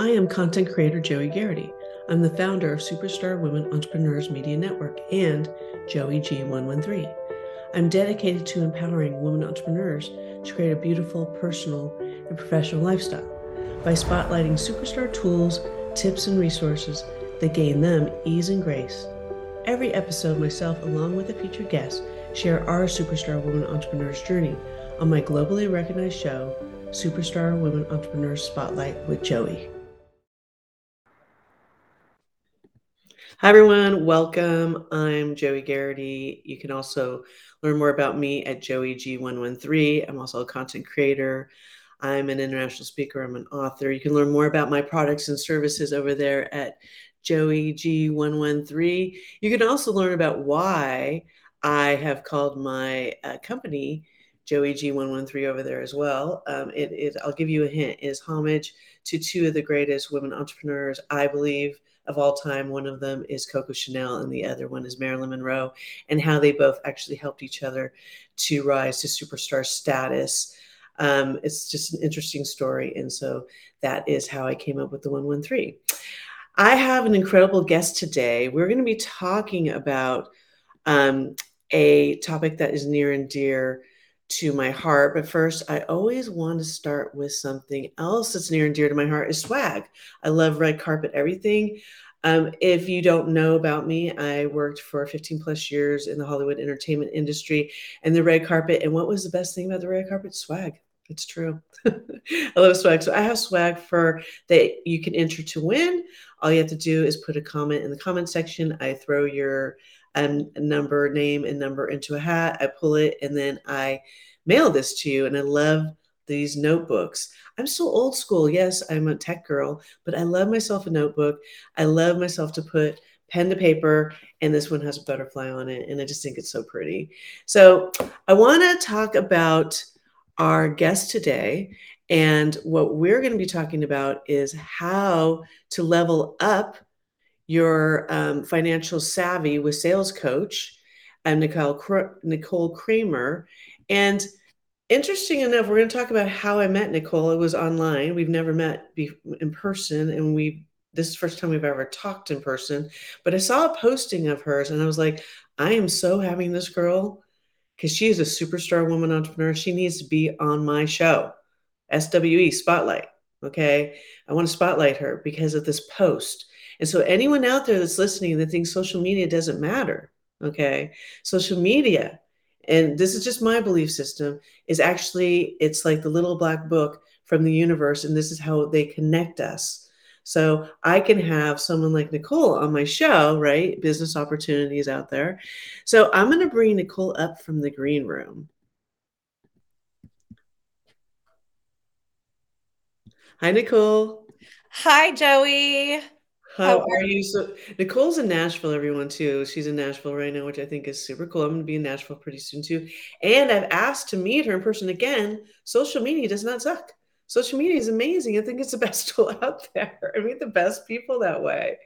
I am content creator Joie Gharrity. I'm the founder of Superstar Women Entrepreneurs Media Network and Joie G113. I'm dedicated to empowering women entrepreneurs to create a beautiful personal and professional lifestyle by spotlighting superstar tools, tips, and resources that gain them ease and grace. Every episode, myself, along with a featured guest, share our superstar women entrepreneurs journey on my globally recognized show, Superstar Women Entrepreneurs Spotlight with Joie. Hi, everyone. Welcome. I'm Joie Gharrity. You can also learn more about me at JoieG113. I'm also a content creator. I'm an international speaker. I'm an author. You can learn more about my products and services over there at JoieG113. You can also learn about why I have called my uh, company Joie G113 over there as well. Um, it, it, I'll give you a hint, is homage to two of the greatest women entrepreneurs, I believe, of all time. One of them is Coco Chanel, and the other one is Marilyn Monroe, and how they both actually helped each other to rise to superstar status. Um, it's just an interesting story. And so that is how I came up with the 113. I have an incredible guest today. We're going to be talking about um, a topic that is near and dear to my heart. But first, I always want to start with something else that's near and dear to my heart is swag. I love red carpet everything. Um, if you don't know about me, I worked for 15 plus years in the Hollywood entertainment industry and the red carpet. And what was the best thing about the red carpet? Swag. It's true. I love swag. So I have swag for that you can enter to win. All you have to do is put a comment in the comment section. I throw your um, number, name, and number into a hat. I pull it and then I mail this to you. And I love these notebooks. I'm so old school. Yes, I'm a tech girl, but I love myself a notebook. I love myself to put pen to paper, and this one has a butterfly on it. And I just think it's so pretty. So I want to talk about our guest today. And what we're going to be talking about is how to level up your um, financial savvy with sales coach and Nicole Nicole Cramer. And interesting enough, we're going to talk about how I met Nicole. It was online. We've never met in person, and we this is the first time we've ever talked in person. But I saw a posting of hers, and I was like, I am so having this girl because she is a superstar woman entrepreneur. She needs to be on my show, SWE Spotlight. Okay. I want to spotlight her because of this post. And so, anyone out there that's listening that thinks social media doesn't matter, okay, social media, and this is just my belief system, is actually, it's like the little black book from the universe, and this is how they connect us so I can have someone like Nicole on my show, right? Business opportunities out there. So I'm going to bring Nicole up from the green room. Hi, Nicole. Hi, Joie. How, How are you? So Nicole's in Nashville, everyone, too. She's in Nashville right now, which I think is super cool. I'm going to be in Nashville pretty soon, too. And I've asked to meet her in person again. Social media does not suck social media is amazing. I think it's the best tool out there. I meet the best people that way.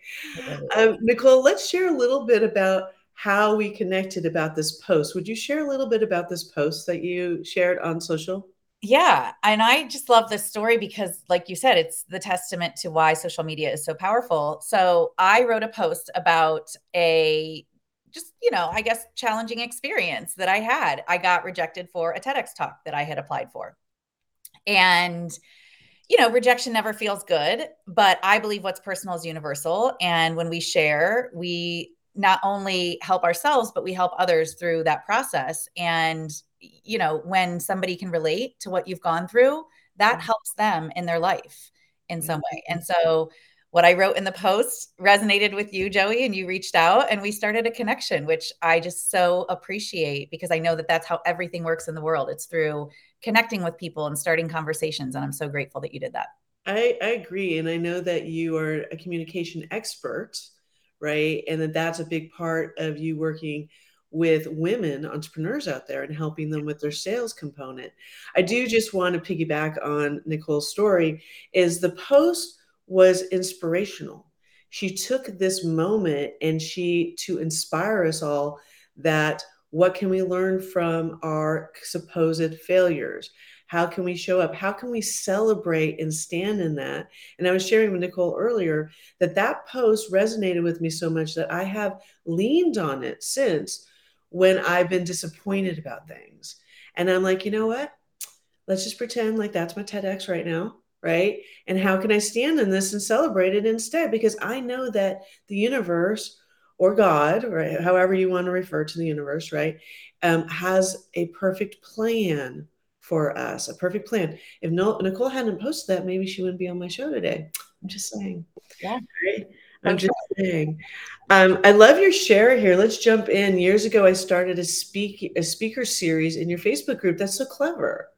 Um, Nicole, let's share a little bit about how we connected about this post. Would you share a little bit about this post that you shared on social? Yeah. And I just love this story because, like you said, it's the testament to why social media is so powerful. So I wrote a post about a just, you know, I guess challenging experience that I had. I got rejected for a TEDx talk that I had applied for. And you know, rejection never feels good, but I believe what's personal is universal. And when we share, we not only help ourselves, but we help others through that process. And, you know, when somebody can relate to what you've gone through, that mm-hmm. helps them in their life in some way. And so, what I wrote in the post resonated with you, Joie, and you reached out and we started a connection, which I just so appreciate because I know that that's how everything works in the world. It's through connecting with people and starting conversations. And I'm so grateful that you did that. I, I agree. And I know that you are a communication expert, right? And that that's a big part of you working with women entrepreneurs out there and helping them with their sales component. I do just want to piggyback on Nicole's story is the post was inspirational. She took this moment and she to inspire us all that what can we learn from our supposed failures? How can we show up? How can we celebrate and stand in that? And I was sharing with Nicole earlier that that post resonated with me so much that I have leaned on it since when I've been disappointed about things. And I'm like, you know what? Let's just pretend like that's my TEDx right now right? And how can I stand in this and celebrate it instead? Because I know that the universe or God, right, however you want to refer to the universe, right, um, has a perfect plan for us, a perfect plan. If no, Nicole hadn't posted that, maybe she wouldn't be on my show today. I'm just saying. Yeah. Right? I'm just saying. Um, I love your share here. Let's jump in. Years ago, I started a speak a speaker series in your Facebook group. That's so clever.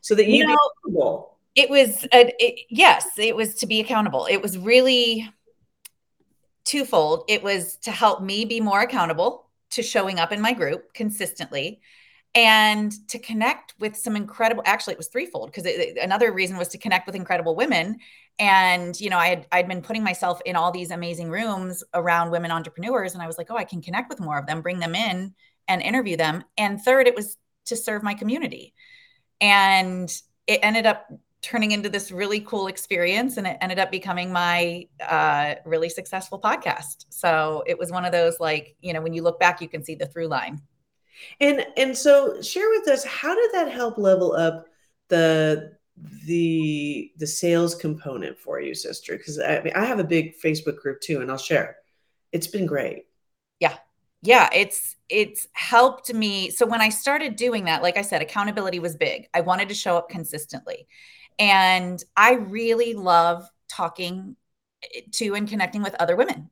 So that you, you know, it was a, it, yes it was to be accountable it was really twofold it was to help me be more accountable to showing up in my group consistently and to connect with some incredible actually it was threefold because another reason was to connect with incredible women. And you know i had i'd been putting myself in all these amazing rooms around women entrepreneurs and i was like oh i can connect with more of them bring them in and interview them. And third it was to serve my community. And it ended up turning into this really cool experience and it ended up becoming my uh, really successful podcast. So it was one of those like you know when you look back you can see the through line and and so share with us how did that help level up the the the sales component for you sister? Because i mean i have a big facebook group too and i'll share. It's been great. Yeah. Yeah it's it's helped me. So when i started doing that like i said accountability was big. I wanted to show up consistently. And I really love talking eh, to and connecting with other women.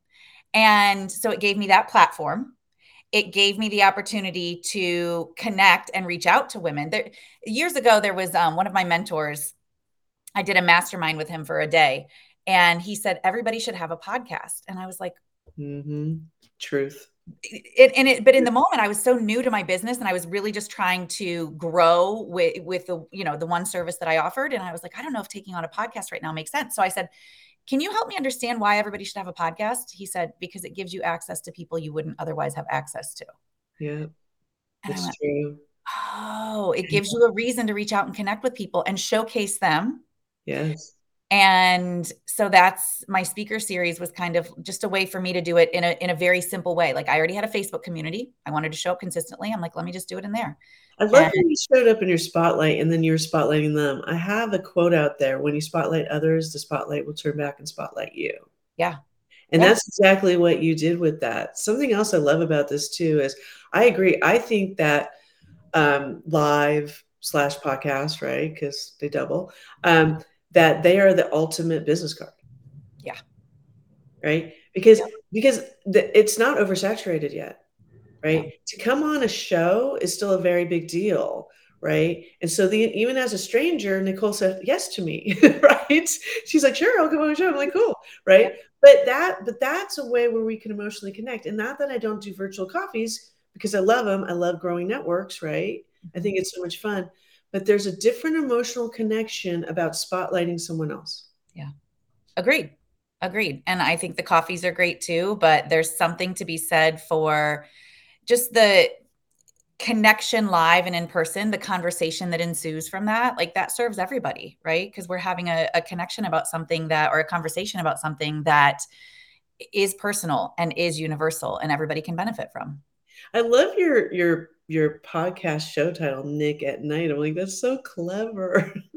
And so it gave me that platform. It gave me the opportunity to connect and reach out to women. There, years ago, there was um, one of my mentors. I did a mastermind with him for a day, and he said everybody should have a podcast. And I was like, mm-hmm. "Truth." it, and it, but in the moment I was so new to my business and I was really just trying to grow with, with the, you know, the one service that I offered. And I was like, I don't know if taking on a podcast right now makes sense. So I said, can you help me understand why everybody should have a podcast? He said, because it gives you access to people you wouldn't otherwise have access to. Yeah. That's went, true. Oh, it gives you a reason to reach out and connect with people and showcase them. Yes and so that's my speaker series was kind of just a way for me to do it in a in a very simple way. Like i already had a facebook community. I wanted to show up consistently. I'm like let me just do it in there. I love and, you showed up in your spotlight and then you were spotlighting them. I have a quote out there when you spotlight others the spotlight will turn back and spotlight you. Yeah. And yeah. that's exactly what you did with that. Something else i love about this too is i agree. I think that um, live slash podcast right? Because they double. Um, that they are the ultimate business card. Yeah. Right. Because yeah. because the, it's not oversaturated yet. Right. Yeah. To come on a show is still a very big deal. Right. And so the even as a stranger, Nicole said yes to me. right. She's like, sure, I'll come on a show. I'm like, cool. Right. Yeah. But that but that's a way where we can emotionally connect. And not that I don't do virtual coffees because I love them. I love growing networks. Right. I mm-hmm. think it's so much fun but there's a different emotional connection about spotlighting someone else. Yeah. Agreed. Agreed. And I think the coffees are great too, but there's something to be said for just the connection live and in person, the conversation that ensues from that. Like that serves everybody, right? Because we're having a, a connection about something that, or a conversation about something that is personal and is universal and everybody can benefit from. I love your your your podcast show title, Nick at Night. I'm like, that's so clever.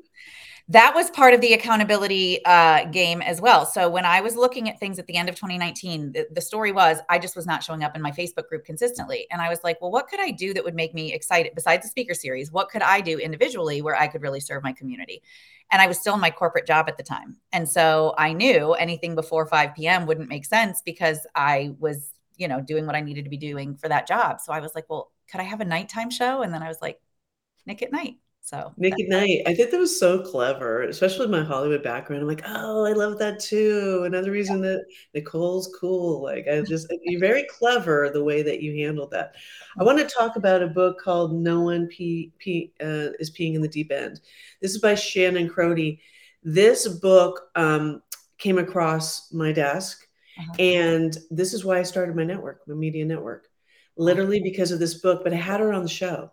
that was part of the accountability uh, game as well. So when I was looking at things at the end of 2019, the, the, story was I just was not showing up in my Facebook group consistently. And I was like, well, what could I do that would make me excited besides the speaker series? What could I do individually where I could really serve my community? And I was still in my corporate job at the time. And so I knew anything before 5 p.m. wouldn't make sense because I was, you know, doing what I needed to be doing for that job. So I was like, well, could I have a nighttime show? And then I was like, Nick at night. So Nick at Night. I think that was so clever, especially my Hollywood background. I'm like, oh, I love that too. Another reason yeah. that Nicole's cool. Like I just you're very clever the way that you handled that. I want to talk about a book called No One Pee, Pee, uh, is Peeing in the Deep End. This is by Shannon Crotty. This book um, came across my desk, uh-huh. and this is why I started my network, my media network literally because of this book, but I had her on the show.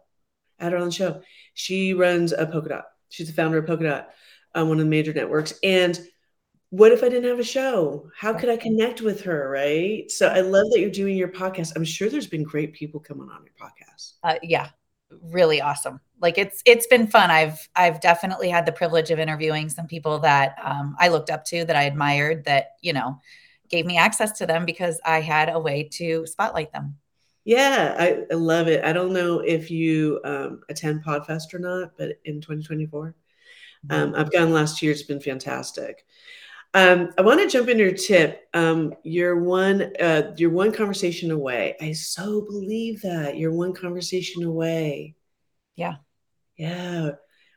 I had her on the show. She runs a polka dot She's the founder of Polkadot, um, one of the major networks. And what if I didn't have a show? How could I connect with her? Right. So I love that you're doing your podcast. I'm sure there's been great people coming on your podcast. Uh, yeah, really awesome. Like it's it's been fun. I've I've definitely had the privilege of interviewing some people that um, I looked up to, that I admired, that you know gave me access to them because I had a way to spotlight them. Yeah, I, I love it. I don't know if you um, attend Podfest or not, but in 2024, um. I've gone last year. It's been fantastic. Um, I want to jump into your tip. Um, you're one, uh, you're one conversation away. I so believe that you're one conversation away. Yeah. Yeah.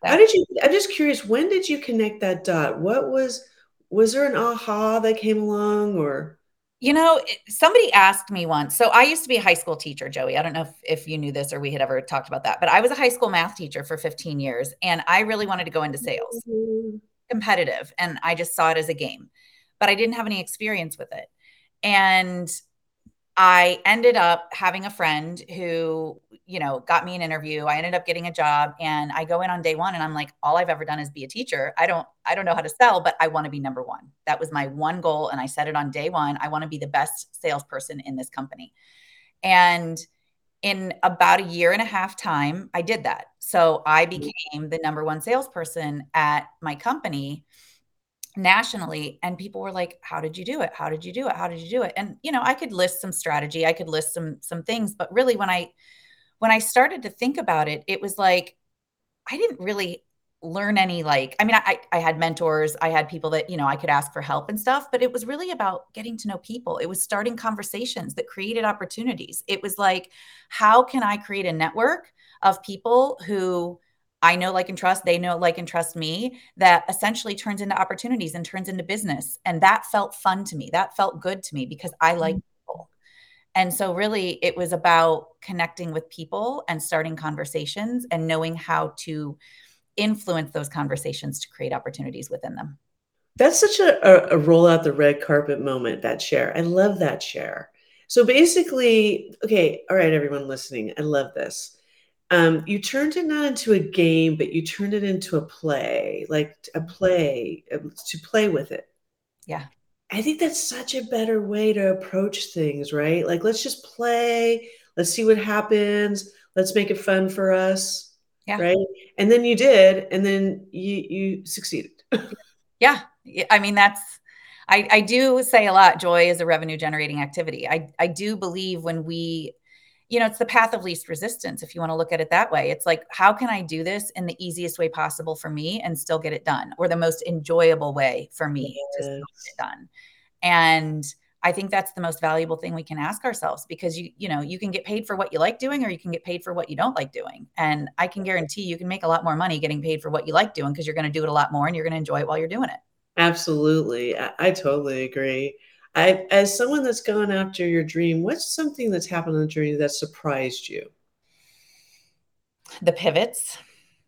How did you? I'm just curious. When did you connect that dot? What was? Was there an aha that came along, or? You know, somebody asked me once. So I used to be a high school teacher, Joie. I don't know if, if you knew this or we had ever talked about that, but I was a high school math teacher for 15 years, and I really wanted to go into sales. Mm-hmm competitive and I just saw it as a game, but I didn't have any experience with it. And I ended up having a friend who, you know, got me an interview. I ended up getting a job and I go in on day 1 and I'm like all I've ever done is be a teacher. I don't I don't know how to sell, but I want to be number 1. That was my one goal and I said it on day 1. I want to be the best salesperson in this company. And in about a year and a half time, I did that. So I mm-hmm. became the number one salesperson at my company nationally and people were like how did you do it? How did you do it? How did you do it? And you know i could list some strategy i could list some some things but really when i when i started to think about it it was like i didn't really learn any like i mean I, I had mentors i had people that you know i could ask for help and stuff but it was really about getting to know people. It was starting conversations that created opportunities. It was like how can i create a network of people who i know like and trust they know like and trust me that essentially turns into opportunities and turns into business and that felt fun to me that felt good to me because i like mm-hmm. people and so really it was about connecting with people and starting conversations and knowing how to influence those conversations to create opportunities within them. That's such a, a, roll out the red carpet moment, that share. I love that share. So basically, okay, all right, everyone listening, I love this. Um, you turned it not into a game, but you turned it into a play, like a play um, to play with it. Yeah. I think that's such a better way to approach things, right? Like, let's just play, let's see what happens, let's make it fun for us. Yeah. Right. And then you did, and then you you succeeded. yeah. I mean, that's I, I do say a lot, joy is a revenue generating activity. I, I do believe when we, you know, it's the path of least resistance, if you want to look at it that way. It's like, how can I do this in the easiest way possible for me and still get it done, or the most enjoyable way for me yes. to get it done? And I think that's the most valuable thing we can ask ourselves because you you know you can get paid for what you like doing or you can get paid for what you don't like doing. And I can guarantee you can make a lot more money getting paid for what you like doing because you're going to do it a lot more and you're going to enjoy it while you're doing it. Absolutely. I, I totally agree. I as someone that's gone after your dream, what's something that's happened on the journey that surprised you? The pivots.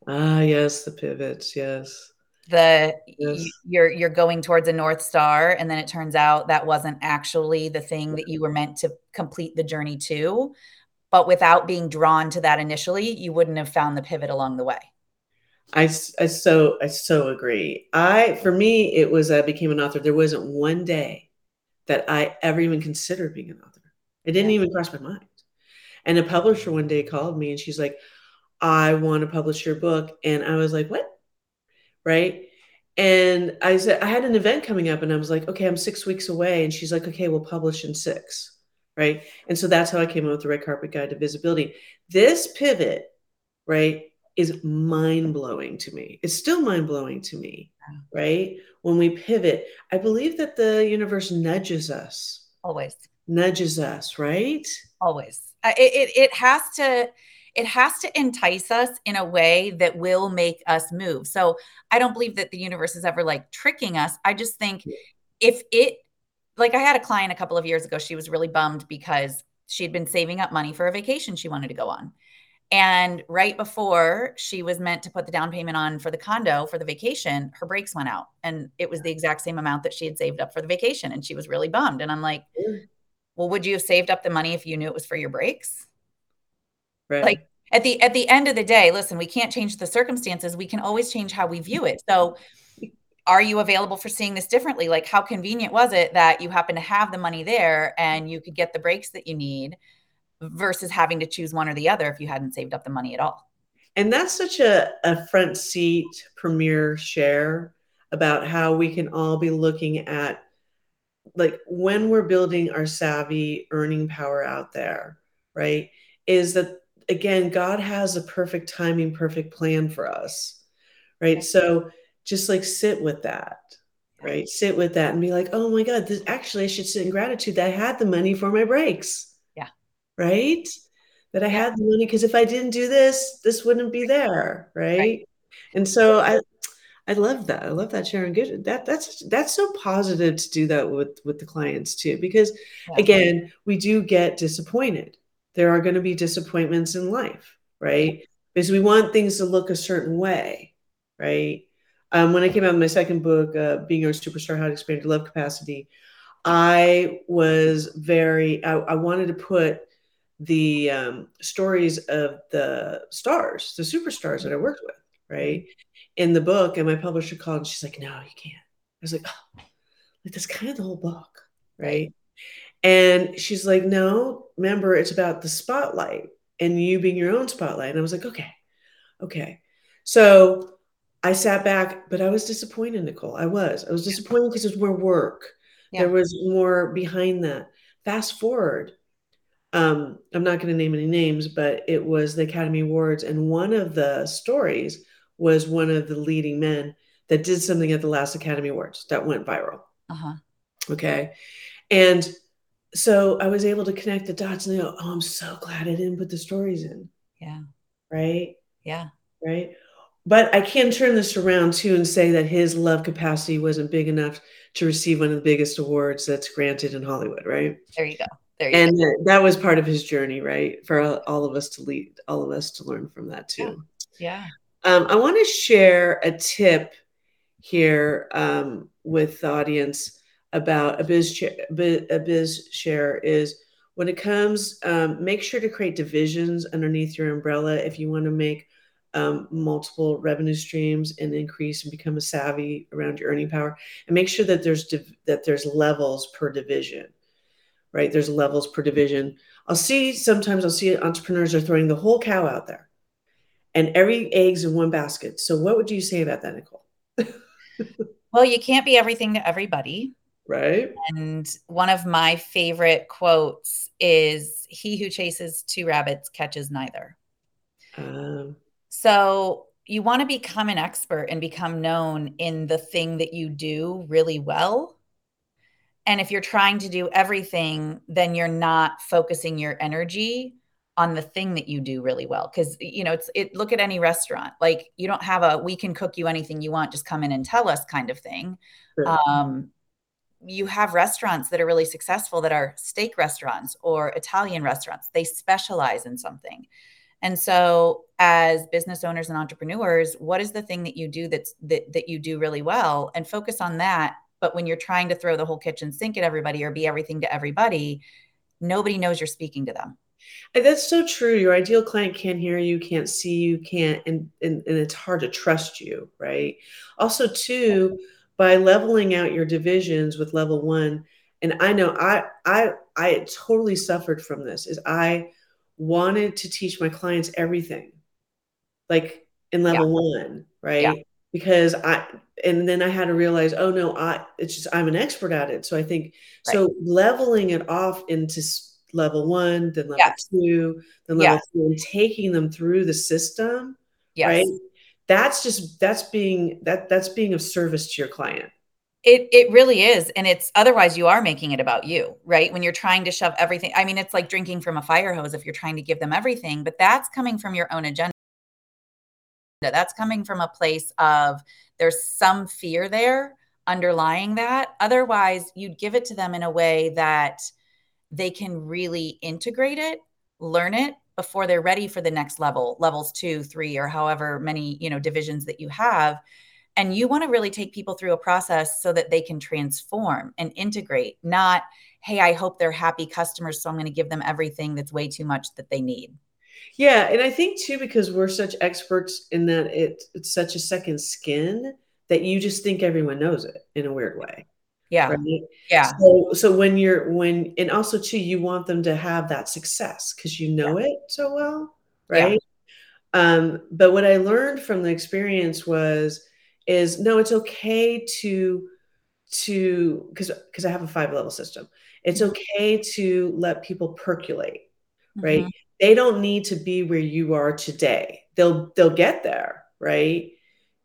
Ah, yes, the pivots, yes the yes. you're you're going towards a north star and then it turns out that wasn't actually the thing that you were meant to complete the journey to but without being drawn to that initially you wouldn't have found the pivot along the way I, I so I so agree. I for me it was I became an author. There wasn't one day that I ever even considered being an author. It didn't yeah. even cross my mind. And a publisher one day called me and she's like, "I want to publish your book," and I was like, "What? right? And I said, I had an event coming up and I was like, okay, I'm six weeks away. And she's like, okay, we'll publish in six. Right. And so that's how I came up with the red carpet guide to visibility. This pivot, right, is mind blowing to me. It's still mind blowing to me. Right. When we pivot, I believe that the universe nudges us. Always. Nudges us, right? Always. Uh, it, it, it has to it has to entice us in a way that will make us move. So I don't believe that the universe is ever like tricking us. I just think if it, like I had a client a couple of years ago, she was really bummed because she had been saving up money for a vacation she wanted to go on. And right before she was meant to put the down payment on for the condo for the vacation, her brakes went out. And it was the exact same amount that she had saved up for the vacation. And she was really bummed. And I'm like, mm. well, would you have saved up the money if you knew it was for your brakes? Right. Like at the at the end of the day listen we can't change the circumstances we can always change how we view it so are you available for seeing this differently like how convenient was it that you happen to have the money there and you could get the breaks that you need versus having to choose one or the other if you hadn't saved up the money at all and that's such a, a front seat premier share about how we can all be looking at like when we're building our savvy earning power out there right is that again, God has a perfect timing, perfect plan for us, right? So just like sit with that, right? Sit with that and be like, oh my God, this actually I should sit in gratitude that I had the money for my breaks. Right. That I had the money because if I didn't do this, this wouldn't be there. Right. right. And so I I love that. I love that Sharon. Good. That that's that's so positive to do that with with the clients too, because yeah. again, we do get disappointed there are going to be disappointments in life, right? Because we want things to look a certain way, right? Um, when I came out with my second book, uh, Being Your Superstar How to Expand Your Love Capacity, I was very, I, I wanted to put the um, stories of the stars, the superstars that I worked with, right? In the book, and my publisher called and she's like, no, you can't. I was like, oh, like that's kind of the whole book, right? And she's like, no, remember, it's about the spotlight and you being your own spotlight. And I was like, okay, okay. So I sat back, but I was disappointed, Nicole. I was. I was disappointed because there's more work. Yeah. There was more behind that. Fast forward, um, I'm not going to name any names, but it was the Academy Awards. And one of the stories was one of the leading men that did something at the last Academy Awards that went viral. Uh-huh. Okay. And so I was able to connect the dots and go, oh, I'm so glad I didn't put the stories in. Yeah. Right. Yeah. Right. But I can turn this around too and say that his love capacity wasn't big enough to receive one of the biggest awards that's granted in Hollywood. Right. There you go. And go. that was part of his journey, right? For all of us to lead, all of us to learn from that too. Yeah. yeah. Um, I want to share a tip here um, with the audience about a biz, a biz share is when it comes, um, make sure to create divisions underneath your umbrella if you want to make um, multiple revenue streams and increase and become a savvy around your earning power. And make sure that there's div- that there's levels per division, right? There's levels per division. I'll see sometimes I'll see entrepreneurs are throwing the whole cow out there, and every eggs in one basket. So what would you say about that, Nicole? well, you can't be everything to everybody. Right. And one of my favorite quotes is He who chases two rabbits catches neither. Um. So you want to become an expert and become known in the thing that you do really well. And if you're trying to do everything, then you're not focusing your energy on the thing that you do really well because you know it's it look at any restaurant like you don't have a we can cook you anything you want just come in and tell us kind of thing sure. um you have restaurants that are really successful that are steak restaurants or Italian restaurants. They specialize in something. And so as business owners and entrepreneurs, what is the thing that you do that's that, that you do really well and focus on that. But when you're trying to throw the whole kitchen sink at everybody or be everything to everybody, nobody knows you're speaking to them. And that's so true. Your ideal client can't hear you, can't see you, can't, and, and, and it's hard to trust you, right? Also, too, by leveling out your divisions with level one and i know i i i totally suffered from this is i wanted to teach my clients everything like in level yeah. one right yeah. Because i and then i had to realize oh no i it's just i'm an expert at it so i think right. so leveling it off into level one then level yes. two then level yes. two and taking them through the system yes. right that's just that's being that that's being of service to your client it it really is and it's otherwise you are making it about you right when you're trying to shove everything i mean it's like drinking from a fire hose if you're trying to give them everything but that's coming from your own agenda that's coming from a place of there's some fear there underlying that. Otherwise you'd give it to them in a way that they can really integrate it learn it before they're ready for the next level levels two three or however many you know divisions that you have. And you want to really take people through a process so that they can transform and integrate not hey i hope they're happy customers so i'm going to give them everything that's way too much that they need Yeah, and I think too because we're such experts in that it, it's such a second skin that you just think everyone knows it in a weird way. Yeah. Right? Yeah. So so when you're when and also too you want them to have that success because you know Yeah. it so well, Yeah. right? Um, but what I learned from the experience was is no, it's okay to to because because I have a five level system. It's Mhm. okay to let people percolate, right? Mhm. They don't need to be where you are today. They'll they'll get there, right?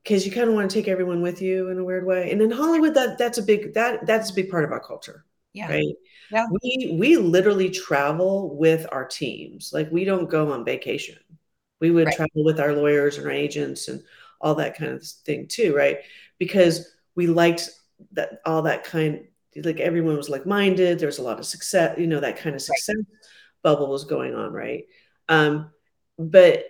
Because you kind of want to take everyone with you in a weird way. And in Hollywood, that that's a big that that's a big part of our culture, Yeah. right? Yeah. We we literally travel with our teams. Like we don't go on vacation. We would Right. travel with our lawyers and our agents and all that kind of thing too, right? Because we liked that all that kind like everyone was like-minded, there was a lot of success, you know, that kind of Right. Bubble was going on, right? Um, but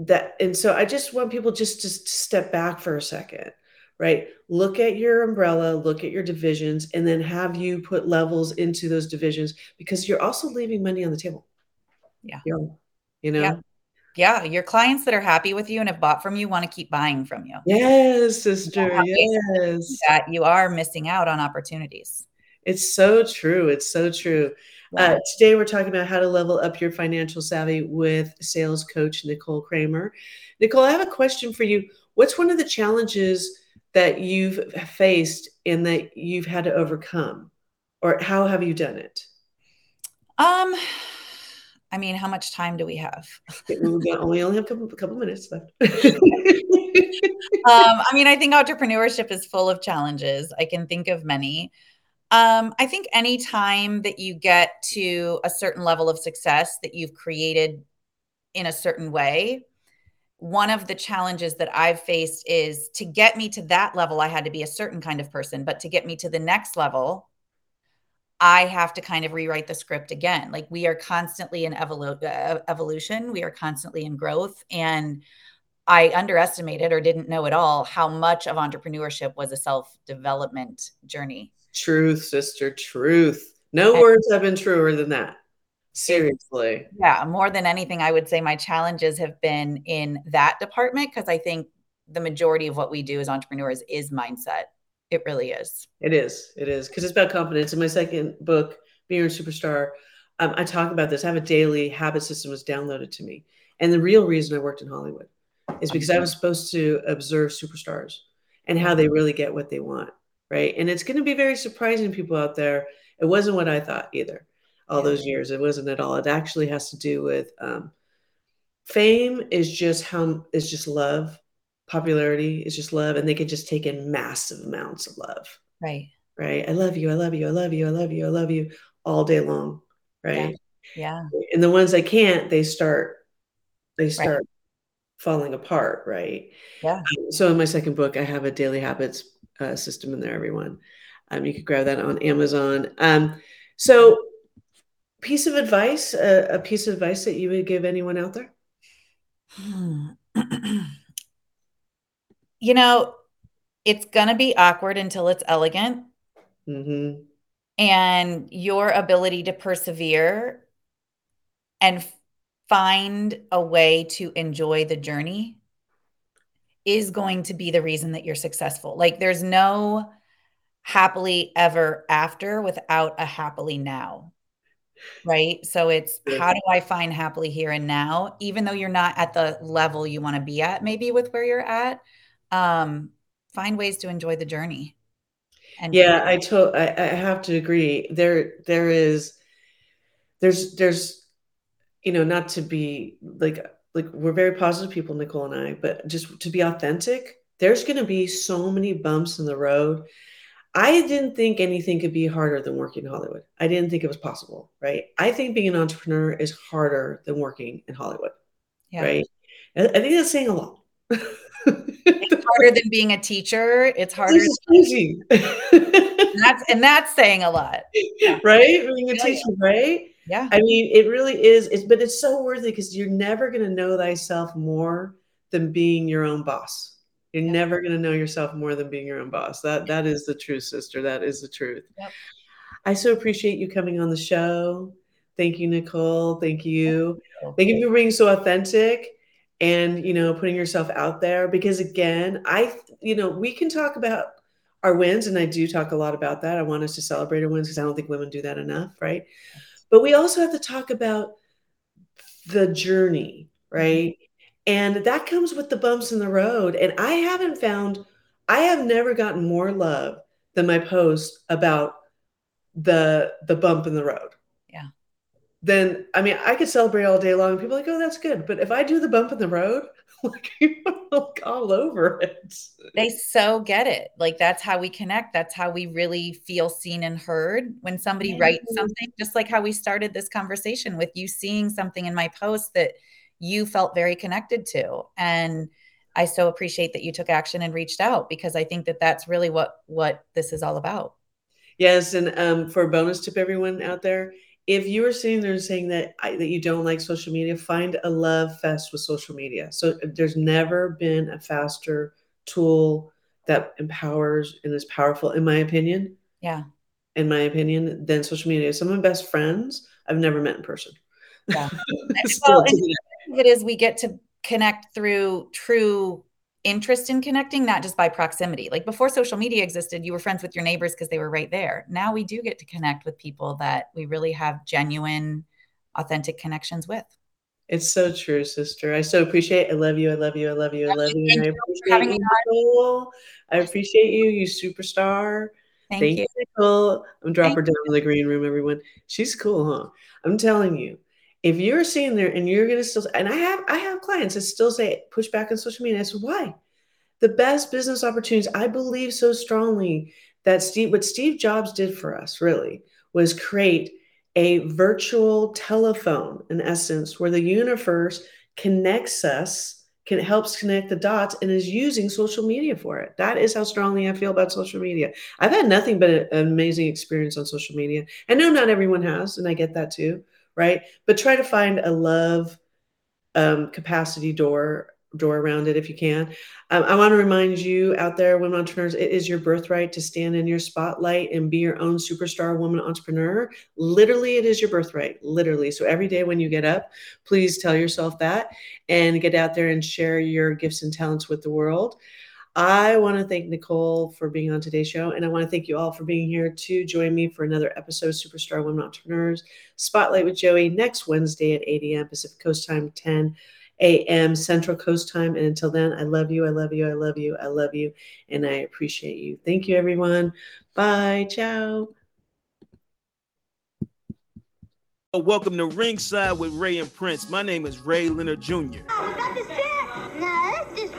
that and so I just want people just to, step back for a second, right? Look at your umbrella, look at your divisions, and then have you put levels into those divisions because you're also leaving money on the table. Yeah. You Yeah. know? Yeah. Your clients that are happy with you and have bought from you want to keep buying from you. Yes, sister. Yes. That you are missing out on opportunities. It's so true. It's so true. Uh, today, we're talking about how to level up your financial savvy with sales coach Nicole Cramer. Nicole, I have a question for you. What's one of the challenges that you've faced and that you've had to overcome, or how have you done it? Um, I mean, how much time do we have? We only only have a couple, a couple minutes left. um, I mean, I think entrepreneurship is full of challenges. I can think of many. Um, I think any time that you get to a certain level of success that you've created in a certain way, one of the challenges that I've faced is to get me to that level, I had to be a certain kind of person, but to get me to the next level, I have to kind of rewrite the script again. Like we are constantly in evolu- uh, evolution, we are constantly in growth. And I underestimated or didn't know at all how much of entrepreneurship was a self development journey. Truth, sister, truth. No words have been truer than that. Seriously. Yeah, more than anything, I would say my challenges have been in that department because I think the majority of what we do as entrepreneurs is mindset. It really is. It is. It is because it's about confidence. In my second book, Being a Superstar, um, I talk about this. I have a daily habit system was downloaded to me, and the real reason I worked in Hollywood is because I was supposed to observe superstars and how they really get what they want, right? And it's going to be very surprising to people out there. It wasn't what I thought either. All Yeah. those years, it wasn't at all. It actually has to do with um, fame. Is just how is just love. Popularity is just love, and they can just take in massive amounts of love Right. right? I love you, I love you, I love you, I love you, I love you all day long, right? Yeah. And the ones I can't, they start they Right. start falling apart, right? Yeah. Um, so in my second book, I have a daily habits uh, system in there. Everyone, um, you could grab that on Amazon. Um, so, piece of advice, uh, a piece of advice that you would give anyone out there? You know, it's going to be awkward until it's elegant. hmm And your ability to persevere and find a way to enjoy the journey is going to be the reason that you're successful. Like, there's no happily ever after without a happily now. Right. So it's how do I find happily here and now, even though you're not at the level you want to be at, maybe with where you're at. Um, find ways to enjoy the journey. And Yeah, I to I, I have to agree. There, there is, there's, there's, you know, not to be like, like we're very positive people, Nicole and I, but just to be authentic. There's going to be so many bumps in the road. I didn't think anything could be harder than working in Hollywood. I didn't think it was possible, right? I think being an entrepreneur is harder than working in Hollywood, yeah. right? I, think that's saying a lot. It's harder than being a teacher. It's harder. This is crazy. And that's and that's saying a lot. Yeah. right? Being a yeah. teacher, right? Yeah. I mean, it really is. It's but it's so worth it because you're never going to know thyself more than being your own boss. You're Yeah. never going to know yourself more than being your own boss. That that is the truth, sister. That is the truth. Yep. I so appreciate you coming on the show. Thank you, Nicole. Thank you. Thank you for being so authentic and you know putting yourself out there because again i you know we can talk about our wins and i do talk a lot about that i want us to celebrate our wins because i don't think women do that enough right but we also have to talk about the journey right? And that comes with the bumps in the road. And i haven't found i have never gotten more love than my post about the the bump in the road then I mean I could celebrate all day long. People are like, oh, that's good. But if I do the bump in the road, like people all over it. They so get it. Like that's how we connect. That's how we really feel seen and heard. When somebody writes something, just like how we started this conversation with you seeing something in my post that you felt very connected to. And I so appreciate that you took action and reached out because I think that that's really what what this is all about. Yes, and um, for a bonus tip, everyone out there, if you are sitting there saying that I, that you don't like social media, find a love fest with social media. So uh, there's never been a faster tool that empowers and is powerful, in my opinion. Yeah. In my opinion, than social media. Some of my best friends I've never met in person. Yeah. well, it is we get to connect through true interest in connecting, not just by proximity. Like before social media existed, you were friends with your neighbors because they were right there. Now we do get to connect with people that we really have genuine, authentic connections with. It's so true, sister. I so appreciate. It. I love you. I love you. I love you. I love you. I appreciate you, Nicole. I appreciate you, you superstar. Thank, Thank you, Nicole. I'm dropping her down in the green room, everyone. She's cool, huh? I'm telling you. If you're sitting there and you're gonna still, and I have, I have clients that still say push back on social media. I said, why? The best business opportunities. I believe so strongly that Steve, what Steve Jobs did for us, really, was create a virtual telephone, in essence, where the universe connects us, can helps connect the dots, and is using social media for it. That is how strongly I feel about social media. I've had nothing but an amazing experience on social media. I know not everyone has, and I get that too, right? But try to find a love um, capacity door door around it if you can. Um, I want to remind you out there, women entrepreneurs, it is your birthright to stand in your spotlight and be your own superstar woman entrepreneur. Literally, it is your birthright, literally. So every day when you get up, please tell yourself that and get out there and share your gifts and talents with the world. I want to thank Nicole for being on today's show, and I want to thank you all for being here to join me for another episode of Superstar Women Entrepreneurs Spotlight with Joie next Wednesday at 8 a.m. Pacific Coast Time, 10 a.m. Central Coast Time. And until then, I love you. I love you. I love you. I love you. And I appreciate you. Thank you, everyone. Bye. Ciao. Welcome to Ringside with Ray and Prince. My name is Ray Leonard Jr. Oh, that is it? No, that's just